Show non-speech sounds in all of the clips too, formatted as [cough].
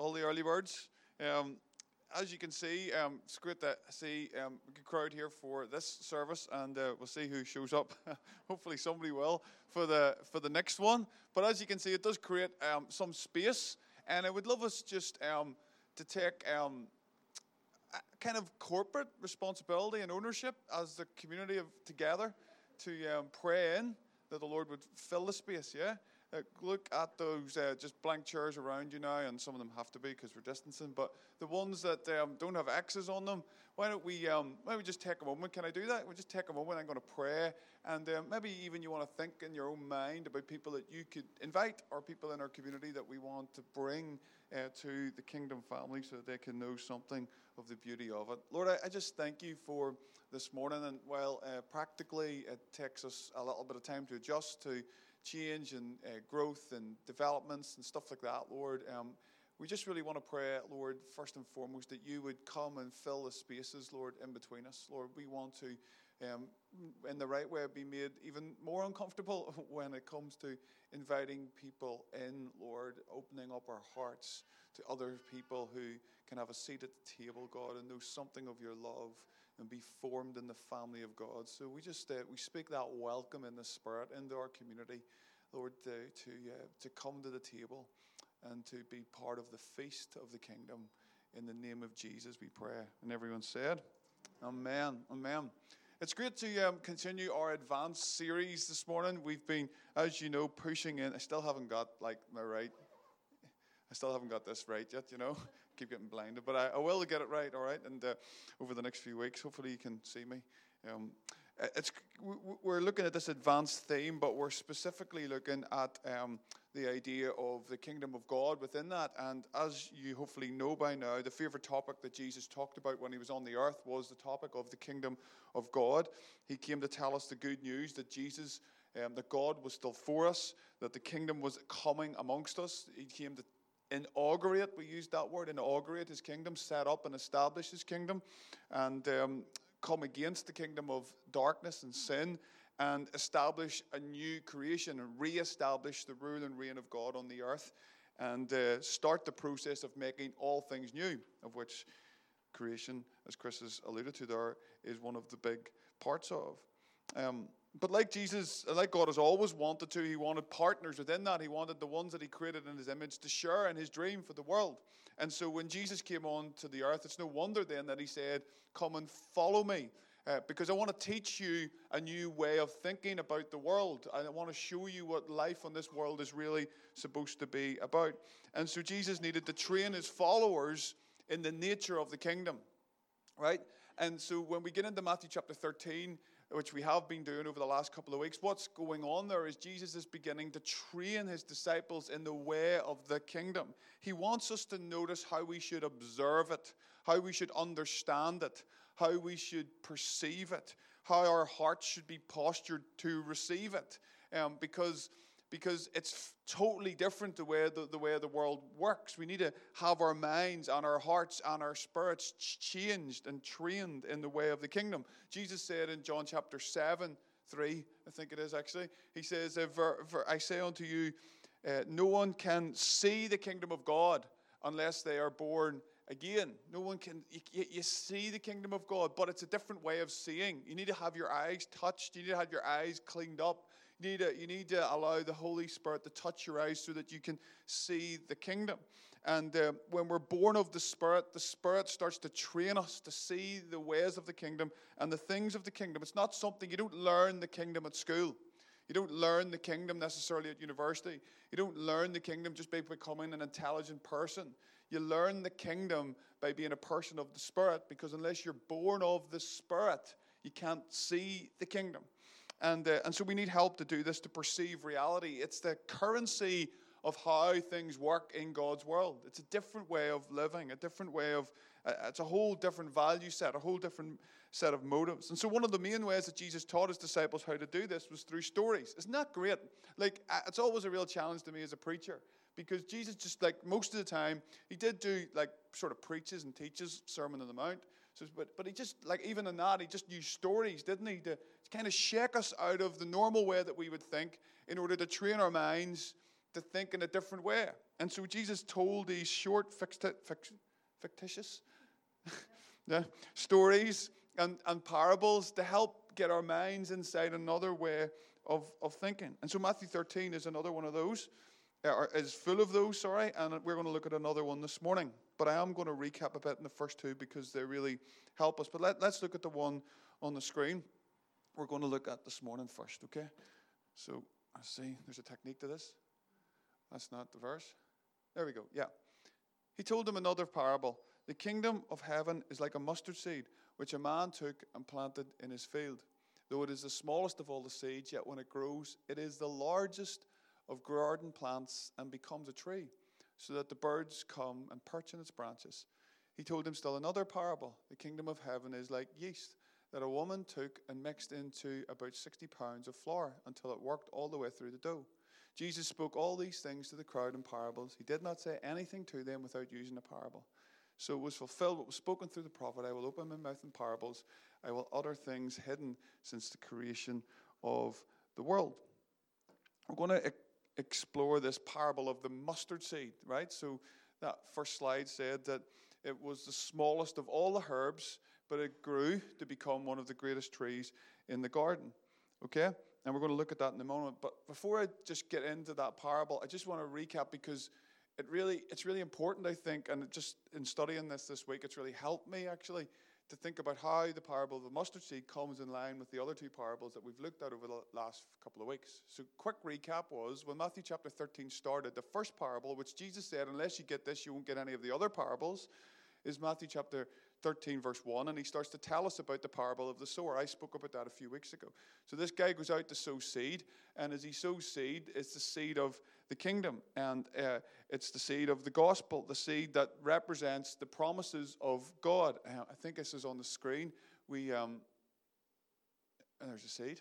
all the early birds. Um, as you can see, um, it's great to see um, a good crowd here for this service, and uh, we'll see who shows up. [laughs] Hopefully, somebody will for the for the next one. But as you can see, it does create um, some space, and I would love us just um, to take um, kind of corporate responsibility and ownership as the community of together to um, pray in that the Lord would fill the space. Yeah. Uh, look at those uh, just blank chairs around you now, and some of them have to be because we're distancing. But the ones that um, don't have X's on them, why don't we? Um, why don't we just take a moment? Can I do that? We'll just take a moment. I'm going to pray, and um, maybe even you want to think in your own mind about people that you could invite or people in our community that we want to bring uh, to the kingdom family, so that they can know something of the beauty of it. Lord, I, I just thank you for this morning, and while uh, practically it takes us a little bit of time to adjust to change and uh, growth and developments and stuff like that, Lord. Um, we just really want to pray, Lord, first and foremost, that you would come and fill the spaces, Lord, in between us. Lord, we want to, um, in the right way, be made even more uncomfortable [laughs] when it comes to inviting people in, Lord, opening up our hearts to other people who can have a seat at the table, God, and know something of your love and be formed in the family of God. So we just uh, we speak that welcome in the Spirit into our community, Lord, to to, uh, to come to the table and to be part of the feast of the kingdom. In the name of Jesus, we pray. And everyone said, Amen. Amen. It's great to um, continue our advanced series this morning. We've been, as you know, pushing in. I still haven't got like my right. I still haven't got this right yet, you know keep getting blinded, but I, I will get it right, all right? And uh, over the next few weeks, hopefully you can see me. Um, it's, we're looking at this advanced theme, but we're specifically looking at um, the idea of the kingdom of God within that. And as you hopefully know by now, the favorite topic that Jesus talked about when he was on the earth was the topic of the kingdom of God. He came to tell us the good news that Jesus, um, that God was still for us, that the kingdom was coming amongst us. He came to inaugurate, we use that word, inaugurate his kingdom, set up and establish his kingdom, and um, come against the kingdom of darkness and sin, and establish a new creation and re establish the rule and reign of God on the earth, and uh, start the process of making all things new, of which creation, as Chris has alluded to there, is one of the big parts of. Um, but like Jesus, like God has always wanted to, he wanted partners within that. He wanted the ones that he created in his image to share in his dream for the world. And so when Jesus came on to the earth, it's no wonder then that he said, Come and follow me. Uh, because I want to teach you a new way of thinking about the world. I want to show you what life on this world is really supposed to be about. And so Jesus needed to train his followers in the nature of the kingdom, right? And so when we get into Matthew chapter 13, which we have been doing over the last couple of weeks, what's going on there is Jesus is beginning to train his disciples in the way of the kingdom. He wants us to notice how we should observe it, how we should understand it, how we should perceive it, how our hearts should be postured to receive it. Um, because because it's totally different the way the, the way the world works. We need to have our minds and our hearts and our spirits changed and trained in the way of the kingdom. Jesus said in John chapter 7, 3, I think it is actually, he says, I say unto you, uh, no one can see the kingdom of God unless they are born again. No one can, you, you, see the kingdom of God, but it's a different way of seeing. You need to have your eyes touched, you need to have your eyes cleaned up you need, to, you need to allow the Holy Spirit to touch your eyes so that you can see the kingdom. And uh, when we're born of the Spirit, the Spirit starts to train us to see the ways of the kingdom and the things of the kingdom. It's not something you don't learn the kingdom at school. You don't learn the kingdom necessarily at university. You don't learn the kingdom just by becoming an intelligent person. You learn the kingdom by being a person of the Spirit because unless you're born of the Spirit, you can't see the kingdom. And, uh, and so we need help to do this to perceive reality. It's the currency of how things work in God's world. It's a different way of living, a different way of, uh, it's a whole different value set, a whole different set of motives. And so, one of the main ways that Jesus taught his disciples how to do this was through stories. Isn't that great? Like, it's always a real challenge to me as a preacher because Jesus, just like most of the time, he did do like sort of preaches and teaches Sermon on the Mount. But, but he just, like, even in that, he just used stories, didn't he, to, to kind of shake us out of the normal way that we would think in order to train our minds to think in a different way. And so Jesus told these short, fictitious [laughs] yeah, stories and, and parables to help get our minds inside another way of, of thinking. And so Matthew 13 is another one of those, uh, or is full of those, sorry, and we're going to look at another one this morning. But I am going to recap a bit in the first two because they really help us. But let, let's look at the one on the screen we're going to look at this morning first, okay? So I see there's a technique to this. That's not the verse. There we go. Yeah. He told them another parable. The kingdom of heaven is like a mustard seed, which a man took and planted in his field. Though it is the smallest of all the seeds, yet when it grows, it is the largest of garden plants and becomes a tree, so that the birds come and perch in its branches. He told them still another parable. The kingdom of heaven is like yeast that a woman took and mixed into about 60 pounds of flour until it worked all the way through the dough. Jesus spoke all these things to the crowd in parables. He did not say anything to them without using a parable. So it was fulfilled what was spoken through the prophet I will open my mouth in parables, I will utter things hidden since the creation of the world. We're going to explore this parable of the mustard seed, right? So that first slide said that it was the smallest of all the herbs but it grew to become one of the greatest trees in the garden. Okay? And we're going to look at that in a moment. But before I just get into that parable, I just want to recap because it really it's really important, I think, and just in studying this this week, it's really helped me actually to think about how the parable of the mustard seed comes in line with the other two parables that we've looked at over the last couple of weeks. So, quick recap was when Matthew chapter 13 started, the first parable, which Jesus said, unless you get this, you won't get any of the other parables, is Matthew chapter 13, verse 1, and he starts to tell us about the parable of the sower. I spoke about that a few weeks ago. So this guy goes out to sow seed, and as he sows seed, it's the seed of the kingdom, and uh, it's the seed of the gospel, the seed that represents the promises of God. Uh, I think this is on the screen. We, um, there's a seed.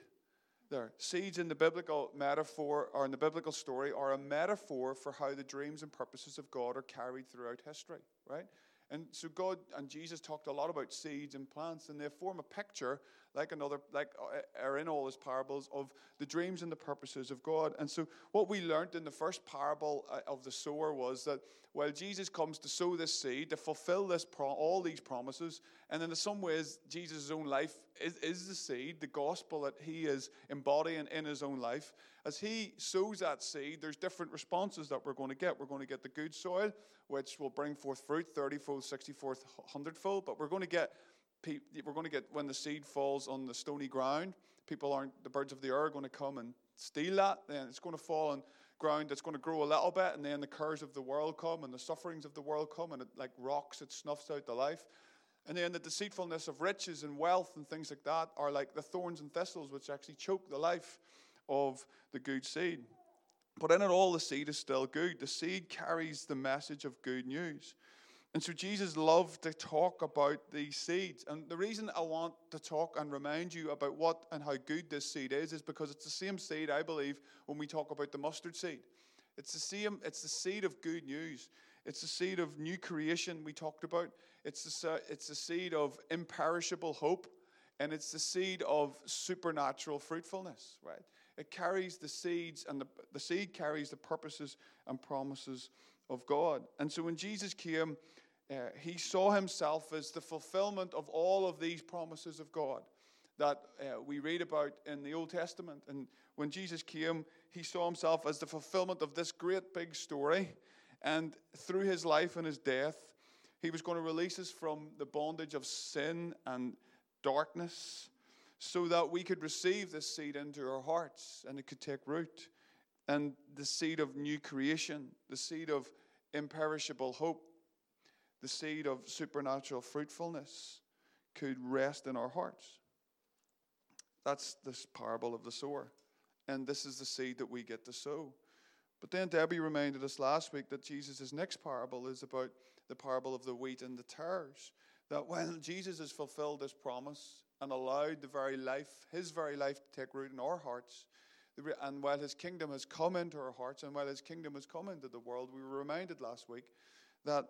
There, seeds in the biblical metaphor or in the biblical story are a metaphor for how the dreams and purposes of God are carried throughout history, right? And so God and Jesus talked a lot about seeds and plants, and they form a picture, like another, like uh, are in all his parables, of the dreams and the purposes of God. And so what we learned in the first parable uh, of the sower was that while Jesus comes to sow this seed, to fulfill this pro- all these promises, and in some ways, Jesus' own life is, is the seed, the gospel that he is embodying in his own life. As he sows that seed, there's different responses that we're going to get. We're going to get the good soil, which will bring forth fruit 30 fold, 60 fold, 100 fold, but we're going to get we're going to get when the seed falls on the stony ground people aren't the birds of the air are going to come and steal that then it's going to fall on ground that's going to grow a little bit and then the curse of the world come and the sufferings of the world come and it like rocks it snuffs out the life and then the deceitfulness of riches and wealth and things like that are like the thorns and thistles which actually choke the life of the good seed but in it all, the seed is still good. The seed carries the message of good news. And so Jesus loved to talk about these seeds. And the reason I want to talk and remind you about what and how good this seed is is because it's the same seed, I believe, when we talk about the mustard seed. It's the same, it's the seed of good news. It's the seed of new creation we talked about. It's the, it's the seed of imperishable hope. And it's the seed of supernatural fruitfulness, right? It carries the seeds, and the, the seed carries the purposes and promises of God. And so when Jesus came, uh, he saw himself as the fulfillment of all of these promises of God that uh, we read about in the Old Testament. And when Jesus came, he saw himself as the fulfillment of this great big story. And through his life and his death, he was going to release us from the bondage of sin and darkness so that we could receive this seed into our hearts and it could take root. And the seed of new creation, the seed of imperishable hope, the seed of supernatural fruitfulness could rest in our hearts. That's this parable of the sower. And this is the seed that we get to sow. But then Debbie reminded us last week that Jesus' next parable is about the parable of the wheat and the tares. That when [laughs] Jesus has fulfilled this promise and allowed the very life, his very life, to take root in our hearts, and while his kingdom has come into our hearts and while his kingdom has come into the world, we were reminded last week that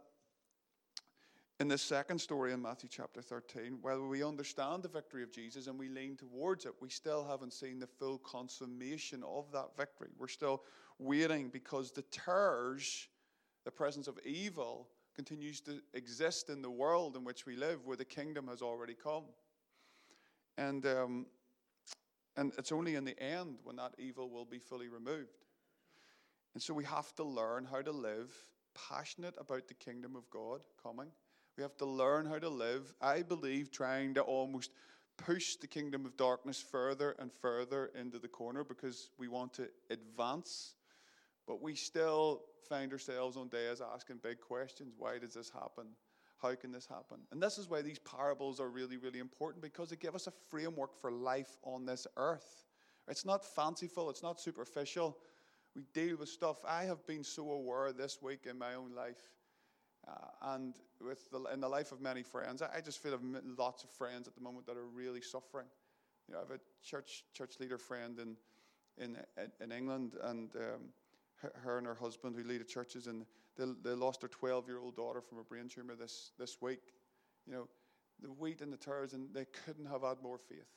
in the second story in Matthew chapter 13, while we understand the victory of Jesus and we lean towards it, we still haven't seen the full consummation of that victory. We're still waiting because the tares, the presence of evil, continues to exist in the world in which we live, where the kingdom has already come. And, um, and it's only in the end when that evil will be fully removed. And so we have to learn how to live passionate about the kingdom of God coming. We have to learn how to live, I believe, trying to almost push the kingdom of darkness further and further into the corner because we want to advance. But we still find ourselves on days asking big questions why does this happen? How can this happen? And this is why these parables are really, really important because they give us a framework for life on this earth. It's not fanciful, it's not superficial. We deal with stuff. I have been so aware this week in my own life uh, and with the, in the life of many friends. I, I just feel I've lots of friends at the moment that are really suffering. You know, I have a church church leader friend in in in England, and um, her and her husband who lead the churches, and they, they lost their 12 year old daughter from a brain tumor this, this week. You know, the wheat and the tares, and they couldn't have had more faith.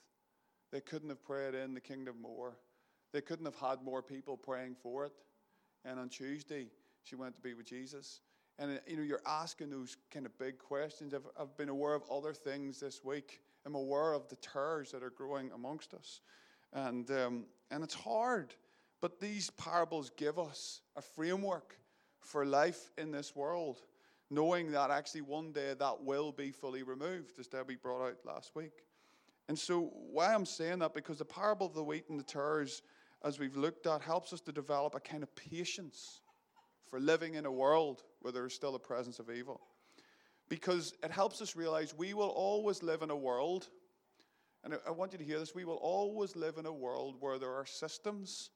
They couldn't have prayed in the kingdom more. They couldn't have had more people praying for it. And on Tuesday, she went to be with Jesus. And uh, you know, you're asking those kind of big questions. I've, I've been aware of other things this week. I'm aware of the tares that are growing amongst us, and um, and it's hard. But these parables give us a framework for life in this world, knowing that actually one day that will be fully removed, as Debbie brought out last week. And so, why I'm saying that, because the parable of the wheat and the tares, as we've looked at, helps us to develop a kind of patience for living in a world where there is still a presence of evil. Because it helps us realize we will always live in a world, and I want you to hear this we will always live in a world where there are systems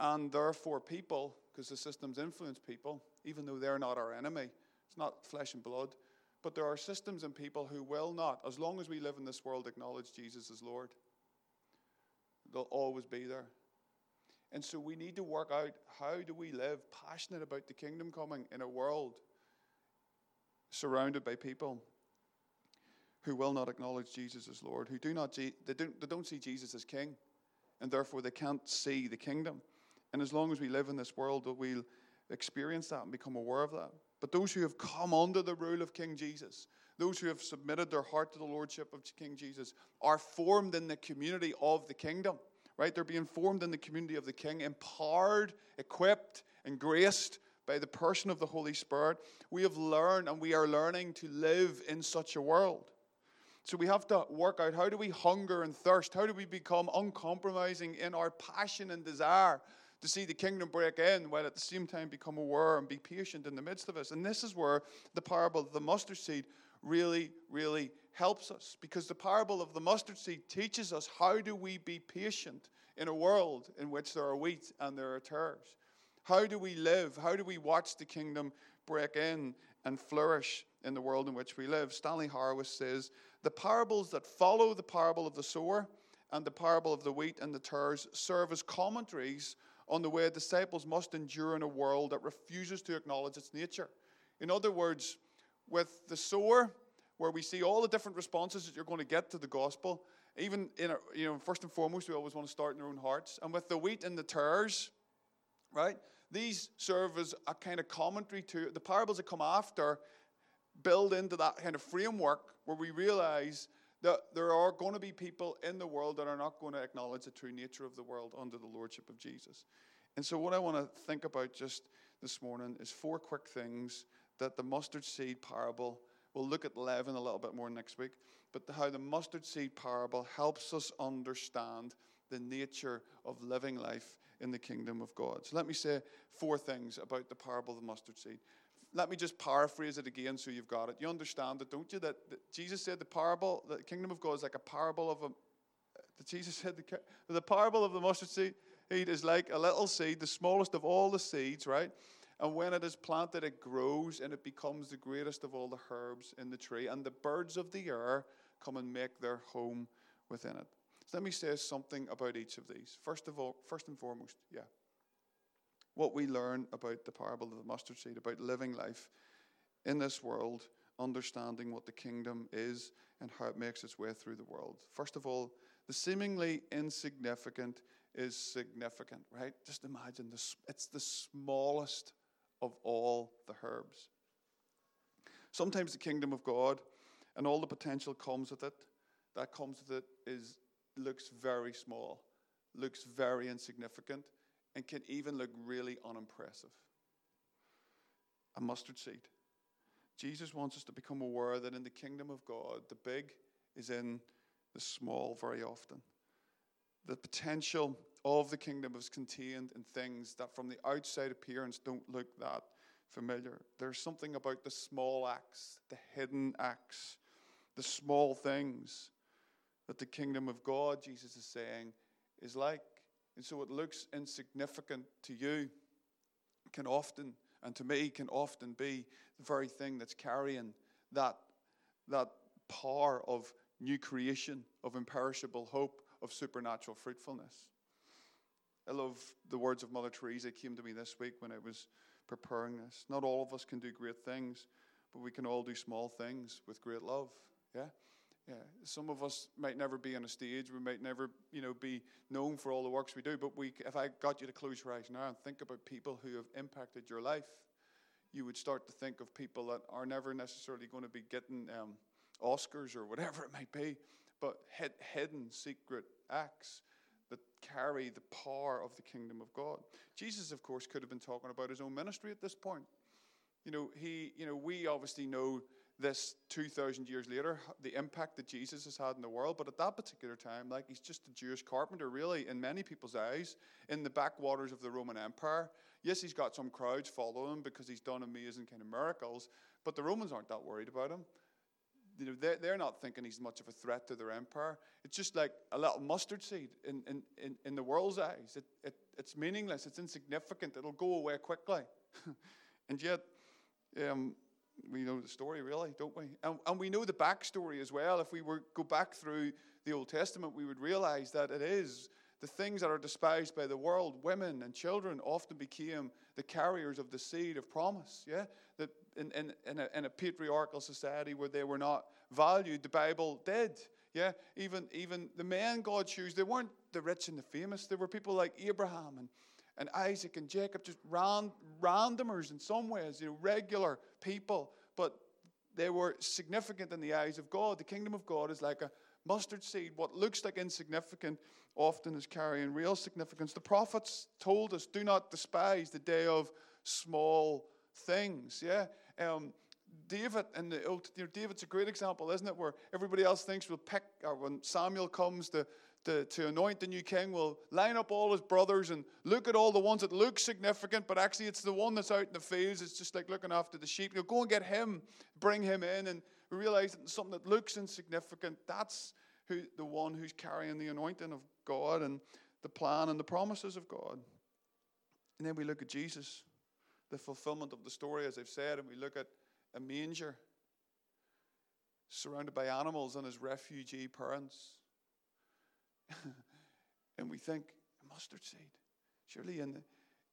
and therefore, people, because the systems influence people, even though they're not our enemy, it's not flesh and blood, but there are systems and people who will not, as long as we live in this world, acknowledge Jesus as Lord. They'll always be there. And so we need to work out how do we live passionate about the kingdom coming in a world surrounded by people who will not acknowledge Jesus as Lord, who do not they don't, they don't see Jesus as king, and therefore they can't see the kingdom. And as long as we live in this world, we'll experience that and become aware of that. But those who have come under the rule of King Jesus, those who have submitted their heart to the lordship of King Jesus, are formed in the community of the kingdom, right? They're being formed in the community of the King, empowered, equipped, and graced by the person of the Holy Spirit. We have learned and we are learning to live in such a world. So we have to work out how do we hunger and thirst? How do we become uncompromising in our passion and desire to see the kingdom break in while at the same time become aware and be patient in the midst of us. And this is where the parable of the mustard seed really, really helps us because the parable of the mustard seed teaches us how do we be patient in a world in which there are wheat and there are tares. How do we live? How do we watch the kingdom break in and flourish in the world in which we live? Stanley Hauerwas says the parables that follow the parable of the sower and the parable of the wheat and the tares serve as commentaries on the way disciples must endure in a world that refuses to acknowledge its nature. In other words, with the sower, where we see all the different responses that you're going to get to the gospel, even in a, you know, first and foremost, we always want to start in our own hearts. And with the wheat and the tares, right? These serve as a kind of commentary to the parables that come after, build into that kind of framework where we realize that there are going to be people in the world that are not going to acknowledge the true nature of the world under the lordship of Jesus. And so, what I want to think about just this morning is four quick things that the mustard seed parable, we'll look at leaven a little bit more next week, but how the mustard seed parable helps us understand the nature of living life in the kingdom of God. So, let me say four things about the parable of the mustard seed let me just paraphrase it again so you've got it. You understand it, don't you? That, that Jesus said the parable, the kingdom of God is like a parable of a. That Jesus said the, the parable of the mustard seed is like a little seed, the smallest of all the seeds, right? And when it is planted, it grows and it becomes the greatest of all the herbs in the tree. And the birds of the air come and make their home within it. So let me say something about each of these. First of all, first and foremost, yeah what we learn about the parable of the mustard seed, about living life in this world, understanding what the kingdom is and how it makes its way through the world. First of all, the seemingly insignificant is significant, right? Just imagine this, it's the smallest of all the herbs. Sometimes the kingdom of God and all the potential comes with it, that comes with it is looks very small, looks very insignificant, and can even look really unimpressive. A mustard seed. Jesus wants us to become aware that in the kingdom of God, the big is in the small very often. The potential of the kingdom is contained in things that from the outside appearance don't look that familiar. There's something about the small acts, the hidden acts, the small things that the kingdom of God, Jesus is saying, is like. And so it looks insignificant to you, can often, and to me, can often be the very thing that's carrying that, that power of new creation, of imperishable hope, of supernatural fruitfulness. I love the words of Mother Teresa came to me this week when I was preparing this. Not all of us can do great things, but we can all do small things with great love. Yeah? Yeah. Some of us might never be on a stage. We might never, you know, be known for all the works we do. But we, if I got you to close your eyes now and think about people who have impacted your life, you would start to think of people that are never necessarily going to be getting um, Oscars or whatever it might be, but hidden secret acts that carry the power of the kingdom of God. Jesus, of course, could have been talking about his own ministry at this point. You know, he, you know, we obviously know this 2,000 years later, the impact that Jesus has had in the world. But at that particular time, like he's just a Jewish carpenter, really, in many people's eyes, in the backwaters of the Roman Empire. Yes, he's got some crowds following him because he's done amazing kind of miracles, but the Romans aren't that worried about him you know, they're, they're not thinking he's much of a threat to their empire. It's just like a little mustard seed in, in, in, in the world's eyes. It, it, it's meaningless, it's insignificant, it'll go away quickly. [laughs] and yet, um, we know the story, really, don't we? And, and we know the backstory as well. If we were go back through the Old Testament, we would realize that it is the things that are despised by the world, women and children, often became the carriers of the seed of promise. Yeah? That in, in, in, a, in a patriarchal society where they were not valued, the Bible did. Yeah? Even, even the men God chose, they weren't the rich and the famous. There were people like Abraham and, and Isaac and Jacob, just ran, randomers in some ways, you know, regular people. But they were significant in the eyes of God. The kingdom of God is like a mustard seed. What looks like insignificant often is carrying real significance. The prophets told us, do not despise the day of small things. Yeah. Um, David and the old, you know, David's a great example, isn't it? Where everybody else thinks we'll pick, or when Samuel comes to, to, to anoint the new king, we'll line up all his brothers and look at all the ones that look significant, but actually it's the one that's out in the fields. It's just like looking after the sheep. You know, go and get him, bring him in, and realize that something that looks insignificant, that's who the one who's carrying the anointing of God and the plan and the promises of God. And then we look at Jesus, the fulfillment of the story, as I've said, and we look at a manger surrounded by animals and his refugee parents. [laughs] and we think, mustard seed. Surely in the,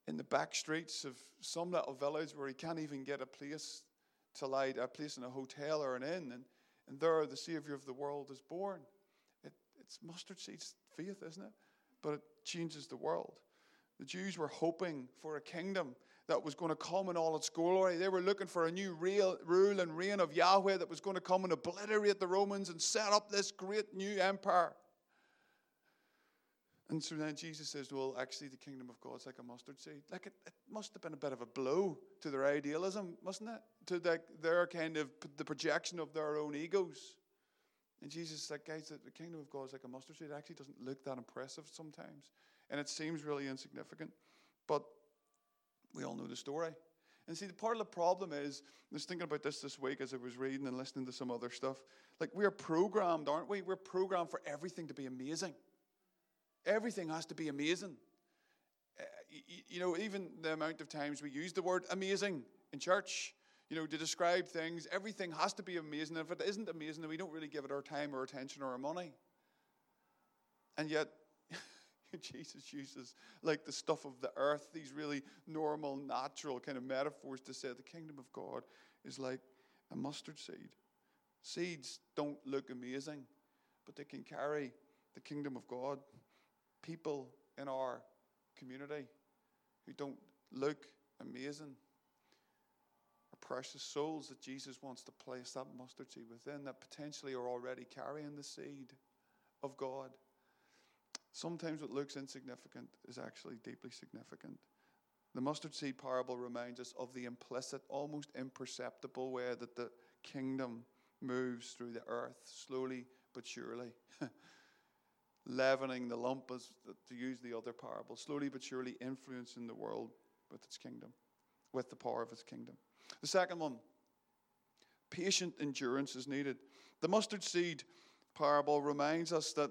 in the back streets of some little village where he can't even get a place to lie, a place in a hotel or an inn, and, and there the Savior of the world is born. It, it's mustard seed's faith, isn't it? But it changes the world. The Jews were hoping for a kingdom that was going to come in all its glory. They were looking for a new real rule and reign of Yahweh that was going to come and obliterate the Romans and set up this great new empire. And so then Jesus says, Well, actually, the kingdom of God's like a mustard seed. Like it, it must have been a bit of a blow to their idealism, mustn't it? To the, their kind of the projection of their own egos. And Jesus said, Guys, the kingdom of God is like a mustard seed. It actually doesn't look that impressive sometimes. And it seems really insignificant. But we all know the story. And see, the part of the problem is, I was thinking about this this week as I was reading and listening to some other stuff. Like, we're programmed, aren't we? We're programmed for everything to be amazing. Everything has to be amazing. Uh, you, you know, even the amount of times we use the word amazing in church, you know, to describe things, everything has to be amazing. If it isn't amazing, then we don't really give it our time or attention or our money. And yet, [laughs] Jesus uses like the stuff of the earth, these really normal, natural kind of metaphors to say the kingdom of God is like a mustard seed. Seeds don't look amazing, but they can carry the kingdom of God. People in our community who don't look amazing are precious souls that Jesus wants to place that mustard seed within that potentially are already carrying the seed of God. Sometimes what looks insignificant is actually deeply significant. The mustard seed parable reminds us of the implicit, almost imperceptible way that the kingdom moves through the earth, slowly but surely. [laughs] Leavening the lump, as to use the other parable, slowly but surely influencing the world with its kingdom, with the power of its kingdom. The second one, patient endurance is needed. The mustard seed parable reminds us that.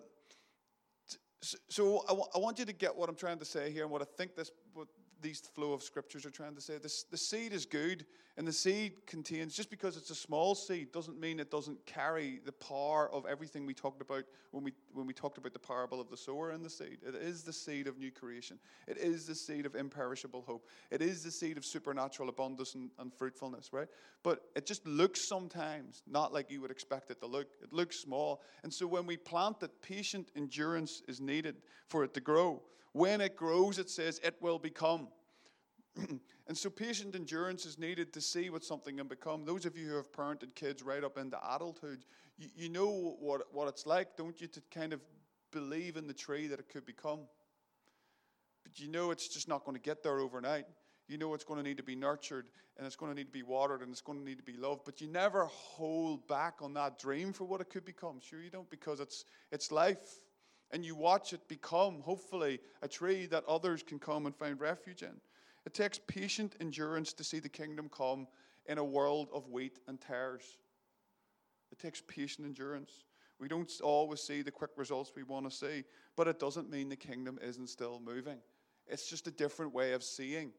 So I, want you to get what I'm trying to say here and what I think this what these flow of scriptures are trying to say. This, the seed is good, and the seed contains, just because it's a small seed, doesn't mean it doesn't carry the power of everything we talked about when we, when we talked about the parable of the sower and the seed. It is the seed of new creation, it is the seed of imperishable hope, it is the seed of supernatural abundance and, and fruitfulness, right? But it just looks sometimes not like you would expect it to look. It looks small. And so when we plant it, patient endurance is needed for it to grow. When it grows, it says it will become. [clears throat] and so patient endurance is needed to see what something can become. Those of you who have parented kids right up into adulthood, you, you know what, what it's like, don't you, to kind of believe in the tree that it could become. But you know it's just not going to get there overnight. You know it's going to need to be nurtured and it's going to need to be watered and it's going to need to be loved. But you never hold back on that dream for what it could become. Sure, you don't, because it's, it's life and you watch it become, hopefully, a tree that others can come and find refuge in. It takes patient endurance to see the kingdom come in a world of wheat and tares. It takes patient endurance. We don't always see the quick results we want to see, but it doesn't mean the kingdom isn't still moving. It's just a different way of seeing.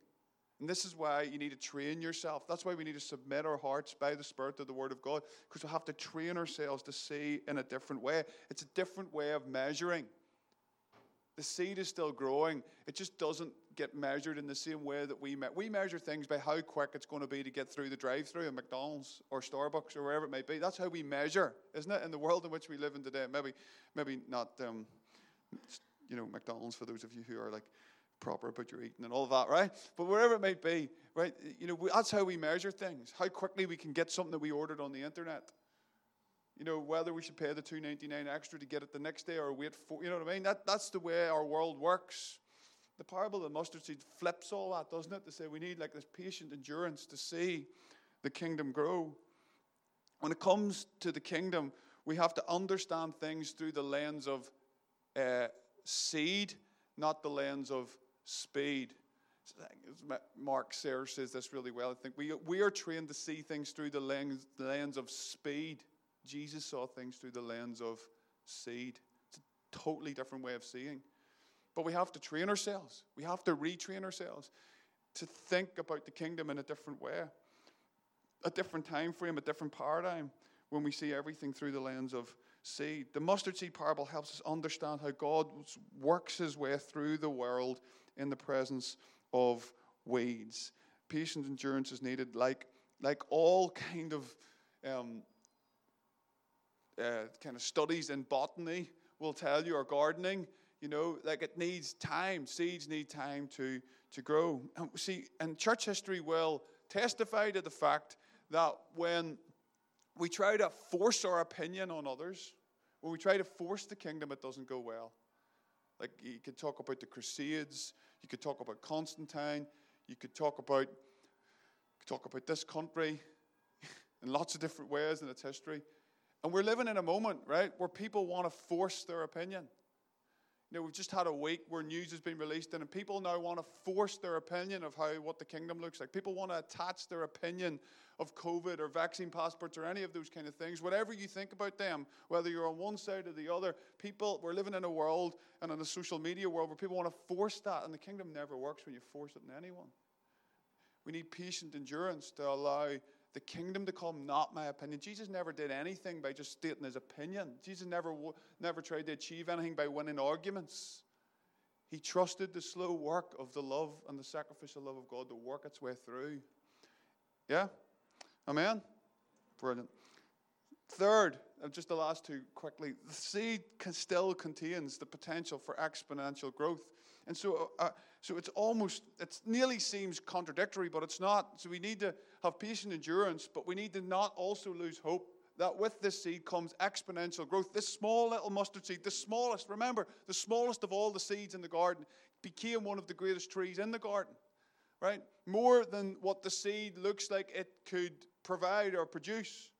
And this is why you need to train yourself. That's why we need to submit our hearts by the Spirit to the Word of God, because we have to train ourselves to see in a different way. It's a different way of measuring. The seed is still growing, it just doesn't get measured in the same way that we we measure things by how quick it's going to be to get through the drive-through at McDonald's or Starbucks or wherever it may be. That's how we measure, isn't it? In the world in which we live in today, maybe maybe not, um, you know, McDonald's for those of you who are like proper about your eating and all that, right? But wherever it might be, right? You know, that's how we measure things. How quickly we can get something that we ordered on the internet. You know, whether we should pay the two ninety nine extra to get it the next day or wait for. You know what I mean? That that's the way our world works. The parable of the mustard seed flips all that, doesn't it? To say we need like this patient endurance to see the kingdom grow. When it comes to the kingdom, we have to understand things through the lens of uh, seed, not the lens of speed. Mark Sayers says this really well. I think we, we are trained to see things through the lens, the lens of speed. Jesus saw things through the lens of seed. It's a totally different way of seeing. But we have to train ourselves. We have to retrain ourselves to think about the kingdom in a different way, a different time frame, a different paradigm when we see everything through the lens of seed. The mustard seed parable helps us understand how God works his way through the world in the presence of weeds. Patient endurance is needed, like, like all kind of um, uh, kind of studies in botany will tell you, or gardening. You know, like it needs time. Seeds need time to to grow. And see, and church history will testify to the fact that when we try to force our opinion on others, when we try to force the kingdom, it doesn't go well. Like you could talk about the Crusades, you could talk about Constantine, you could talk about could talk about this country [laughs] in lots of different ways in its history. And we're living in a moment, right, where people want to force their opinion. You know, we've just had a week where news has been released, and people now want to force their opinion of how what the kingdom looks like. People want to attach their opinion of COVID or vaccine passports or any of those kind of things. Whatever you think about them, whether you're on one side or the other, people we're living in a world and in a social media world where people want to force that, and the kingdom never works when you force it in anyone. We need patient endurance to allow the kingdom to come, not my opinion. Jesus never did anything by just stating his opinion. Jesus never, never tried to achieve anything by winning arguments. He trusted the slow work of the love and the sacrificial love of God to work its way through. Yeah? Amen? Brilliant. Third, just the last two quickly, the seed can still contains the potential for exponential growth. And so, uh, so it's almost, it nearly seems contradictory, but it's not. So we need to have patient endurance, but we need to not also lose hope that with this seed comes exponential growth. This small little mustard seed, the smallest, remember, the smallest of all the seeds in the garden, became one of the greatest trees in the garden, right? More than what the seed looks like it could provide or produce.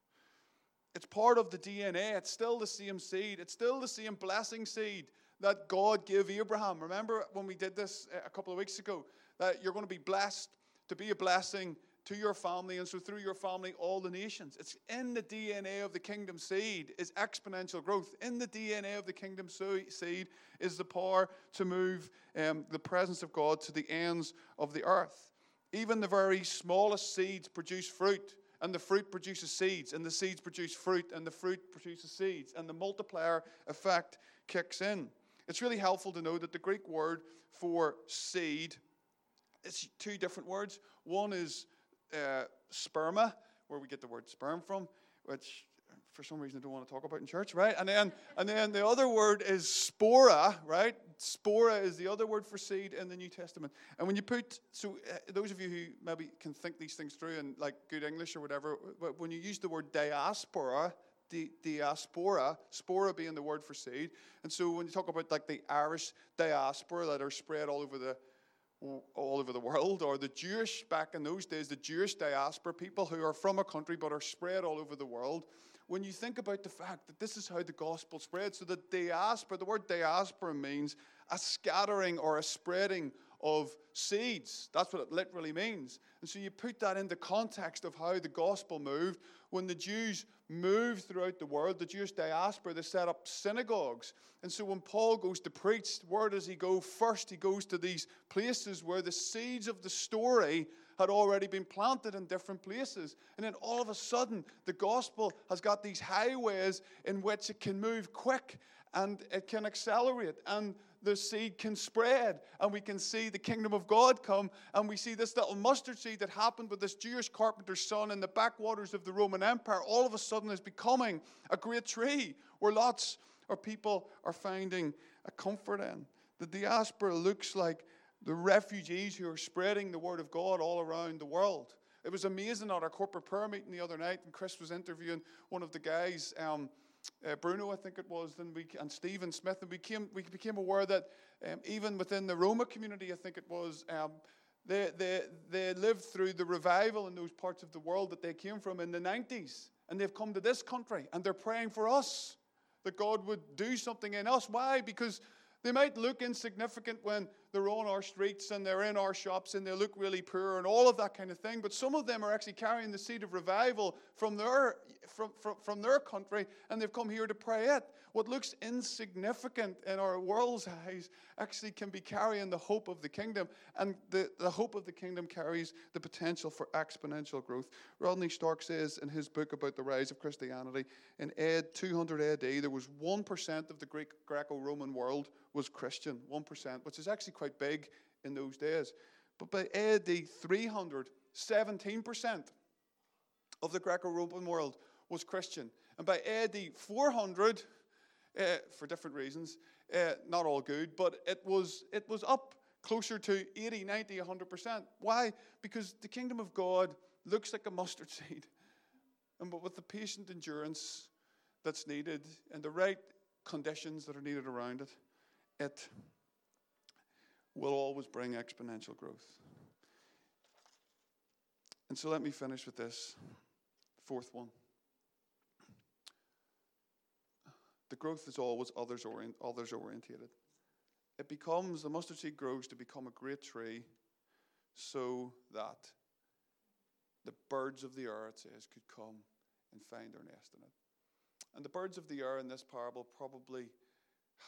It's part of the DNA. It's still the same seed. It's still the same blessing seed that God gave Abraham. Remember when we did this uh, a couple of weeks ago? That you're going to be blessed to be a blessing to your family, and so through your family, all the nations. It's in the DNA of the kingdom seed is exponential growth. In the DNA of the kingdom seed is the power to move um, the presence of God to the ends of the earth. Even the very smallest seeds produce fruit, and the fruit produces seeds, and the seeds produce fruit, and the fruit produces seeds, and the multiplier effect kicks in. It's really helpful to know that the Greek word for seed is two different words. One is uh, sperma, where we get the word sperm from, which for some reason I don't want to talk about in church, right? And then, and then the other word is spora, right? Spora is the other word for seed in the New Testament. And when you put, so uh, those of you who maybe can think these things through in like good English or whatever, but when you use the word diaspora, di- diaspora, spora being the word for seed. And so when you talk about like the Irish diaspora that are spread all over the all over the world, or the Jewish, back in those days, the Jewish diaspora, people who are from a country but are spread all over the world. When you think about the fact that this is how the gospel spread, so the diaspora, the word diaspora means a scattering or a spreading of seeds. That's what it literally means. And so you put that in the context of how the gospel moved. When the Jews moved throughout the world, the Jewish diaspora, they set up synagogues. And so when Paul goes to preach, where does he go first? He goes to these places where the seeds of the story had already been planted in different places. And then all of a sudden, the gospel has got these highways in which it can move quick and it can accelerate. And the seed can spread and we can see the kingdom of God come. And we see this little mustard seed that happened with this Jewish carpenter's son in the backwaters of the Roman Empire all of a sudden is becoming a great tree where lots of people are finding a comfort in. The diaspora looks like the refugees who are spreading the word of God all around the world. It was amazing at our corporate prayer meeting the other night, and Chris was interviewing one of the guys. Um, uh, Bruno, I think it was, then we, and Stephen Smith, and we, came, we became aware that um, even within the Roma community, I think it was, um, they, they, they lived through the revival in those parts of the world that they came from in the 90s. And they've come to this country and they're praying for us that God would do something in us. Why? Because they might look insignificant when they're on our streets and they're in our shops and they look really poor and all of that kind of thing. But some of them are actually carrying the seed of revival from their, from, from, from their country and they've come here to pray it. What looks insignificant in our world's [laughs] eyes actually can be carrying the hope of the kingdom. And the, the hope of the kingdom carries the potential for exponential growth. Rodney Stark says in his book about the rise of Christianity in AD 200 AD, there was 1% of the Greek Greco Roman world was Christian, 1%, which is actually quite big in those days. But by AD 300, 17% of the Greco Roman world was Christian. And by AD 400, uh, for different reasons, uh, not all good, but it was, it was up closer to 80, 90, 100%. Why? Because the kingdom of God looks like a mustard [laughs] seed. And but with the patient endurance that's needed and the right conditions that are needed around it, it will always bring exponential growth. And so let me finish with this fourth one. The growth is always others, orient, others. It becomes, the mustard seed grows to become a great tree so that the birds of the air, it says, could come and find their nest in it. And the birds of the air in this parable probably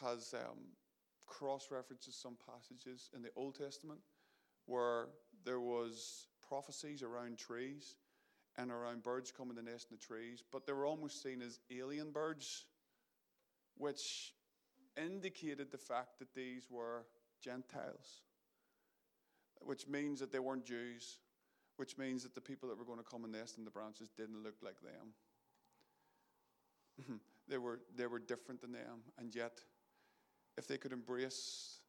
has um, cross references some passages in the Old Testament where there was prophecies around trees and around birds coming to nest in the trees, but they were almost seen as alien birds, which indicated the fact that these were Gentiles, which means that they weren't Jews, which means that the people that were going to come and nest in the branches didn't look like them. [laughs] they, were, they were different than them, and yet if they could embrace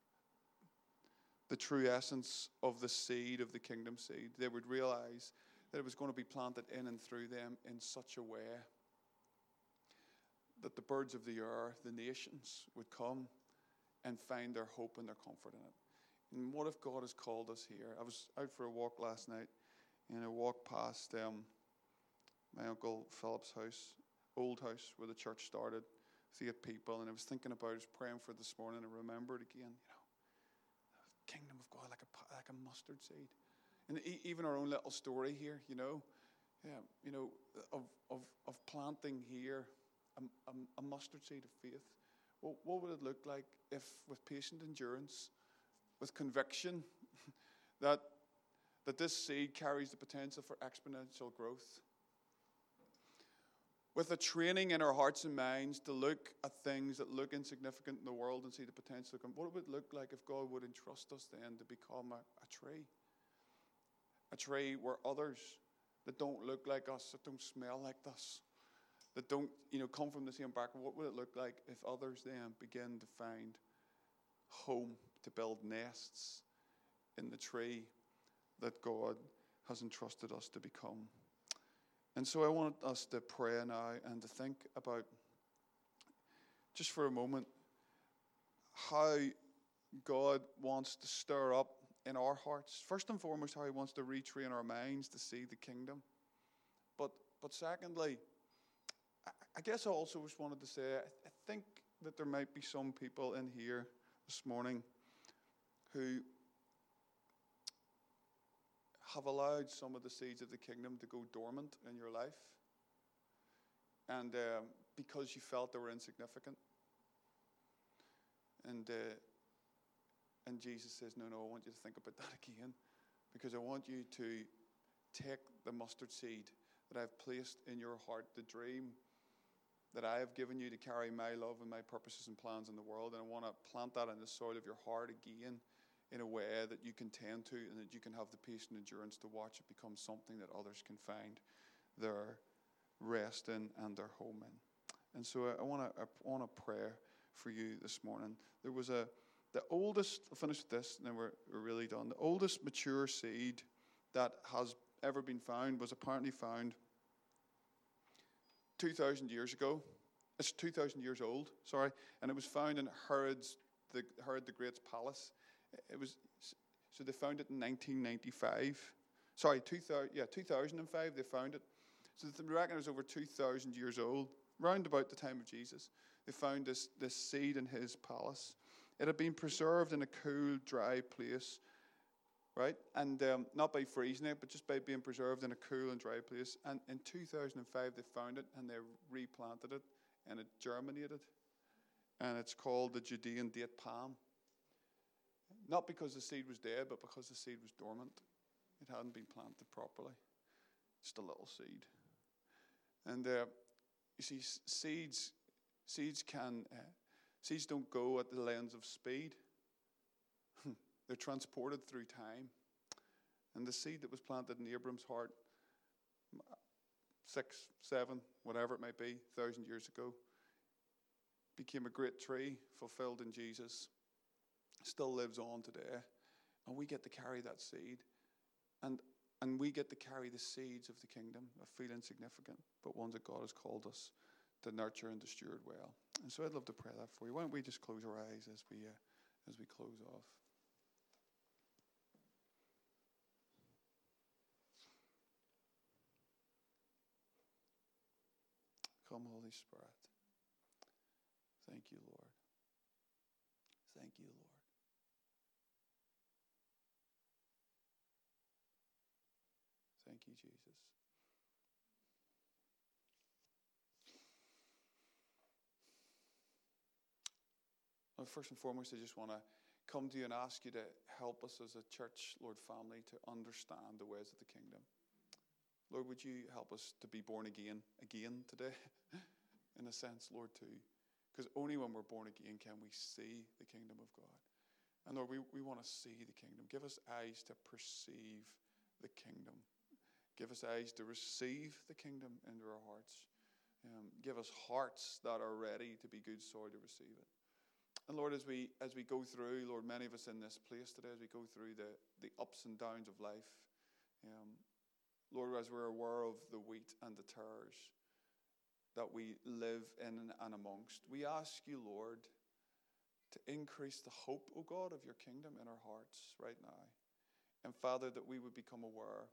the true essence of the seed of the kingdom seed. They would realize that it was going to be planted in and through them in such a way that the birds of the air, the nations, would come and find their hope and their comfort in it. And what if God has called us here? I was out for a walk last night, and I walked past um, my uncle Philip's house, old house where the church started, with eight people, and I was thinking about, I was praying for this morning, and I remembered again, you know, kingdom of God like a like a mustard seed, and even our own little story here, you know, yeah, you know, of of of planting here a, a, a mustard seed of faith. Well, what would it look like if, with patient endurance, with conviction, [laughs] that that this seed carries the potential for exponential growth? With a training in our hearts and minds to look at things that look insignificant in the world and see the potential. What would it look like if God would entrust us then to become a, a tree? A tree where others that don't look like us, that don't smell like us, that don't you know come from the same background, what would it look like if others then begin to find home, to build nests in the tree that God has entrusted us to become? And so I want us to pray now and to think about, just for a moment, how God wants to stir up in our hearts. First and foremost, how He wants to retrain our minds to see the kingdom. But, but secondly, I guess I also just wanted to say, I think that there might be some people in here this morning who have allowed some of the seeds of the kingdom to go dormant in your life, and um, because you felt they were insignificant. And, uh, and Jesus says, No, no, I want you to think about that [laughs] again, because I want you to take the mustard seed that I've placed in your heart, the dream that I have given you to carry my love and my purposes and plans in the world, and I want to plant that in the soil of your heart again in a way that you can tend to and that you can have the patient endurance to watch it become something that others can find their rest in and their home in. And so I want to want to pray for you this morning. There was a the oldest. I'll finish with this, and then we're, we're really done. The oldest mature seed that has ever been found was apparently found 2,000 years ago. It's 2,000 years old, sorry, and it was found in Herod's the Herod the Great's palace it was so they found it in 1995. Sorry, 2000, yeah, 2005 they found it. So they reckon it was over 2,000 years old, round about the time of Jesus. They found this, this seed in his palace. It had been preserved in a cool, dry place, right? And um, not by freezing it, but just by being preserved in a cool and dry place. And in 2005 they found it and they replanted it and it germinated. And it's called the Judean date palm. Not because the seed was dead, but because the seed was dormant. It hadn't been planted properly. Just a little seed. And uh, you see, seeds, seeds can, uh, seeds don't go at the lens of speed. [laughs] They're transported through time. And the seed that was planted in Abram's heart, six, seven, whatever it might be, thousand years ago, became a great tree fulfilled in Jesus still lives on today. And we get to carry that seed. And, and we get to carry the seeds of the kingdom of feeling significant, but ones that God has called us to nurture and to steward well. And so I'd love to pray that for you. Why don't we just close our eyes as we, uh, as we close off? Come, Holy Spirit. Thank you, Lord. Thank you, Lord. Thank you, Jesus. First and foremost, I just want to come to you and ask you to help us as a church, Lord, family, to understand the ways of the kingdom. Lord, would you help us to be born again, again today, [laughs] in a sense, Lord, too? Because only when we're born again can we see the kingdom of God. And Lord, we, we want to see the kingdom. Give us eyes to perceive the kingdom. Give us eyes to receive the kingdom into our hearts. Um, give us hearts that are ready to be good soil to receive it. And Lord, as we as we go through, Lord, many of us in this place today, as we go through the, the ups and downs of life, um, Lord, as we're aware of the wheat and the tares that we live in and amongst, we ask you, Lord, to increase the hope, O God, of your kingdom in our hearts right now. And Father, that we would become aware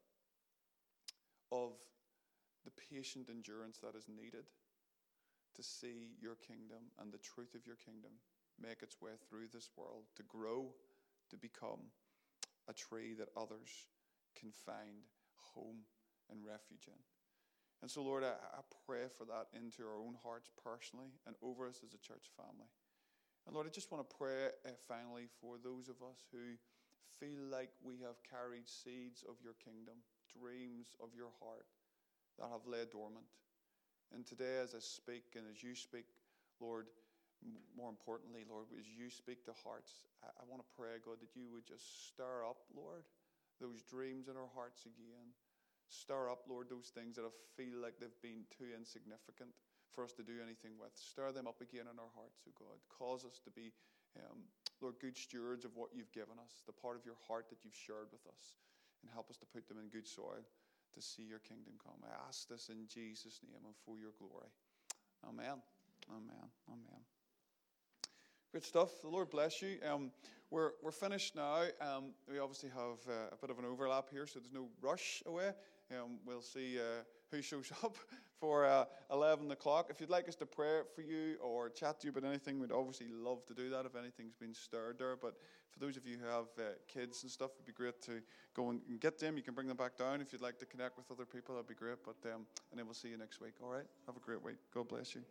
of the patient endurance that is needed to see your kingdom and the truth of your kingdom make its way through this world, to grow, to become a tree that others can find home and refuge in. And so, Lord, I, I pray for that into our own hearts personally and over us as a church family. And Lord, I just want to pray uh, finally for those of us who feel like we have carried seeds of your kingdom, dreams of your heart that have laid dormant. And today, as I speak and as you speak, Lord, more importantly, Lord, as you speak to hearts, I, I want to pray, God, that you would just stir up, Lord, those dreams in our hearts again. Stir up, Lord, those things that I feel like they've been too insignificant for us to do anything with. Stir them up again in our hearts, oh God. Cause us to be, um, Lord, good stewards of what you've given us, the part of your heart that you've shared with us, and help us to put them in good soil to see your kingdom come. I ask this in Jesus' name and for your glory. Amen. Amen. Amen. Good stuff. The Lord bless you. Um, we're, we're finished now. Um, we obviously have uh, a bit of an overlap here, so there's no rush away. Um, we'll see uh, who shows [laughs] up for uh, 11 o'clock. If you'd like us to pray for you or chat to you about anything, we'd obviously love to do that if anything's been stirred there. But for those of you who have uh, kids and stuff, it'd be great to go and get them. You can bring them back down. If you'd like to connect with other people, that'd be great. But um, And then we'll see you next week. All right? Have a great week. God bless you.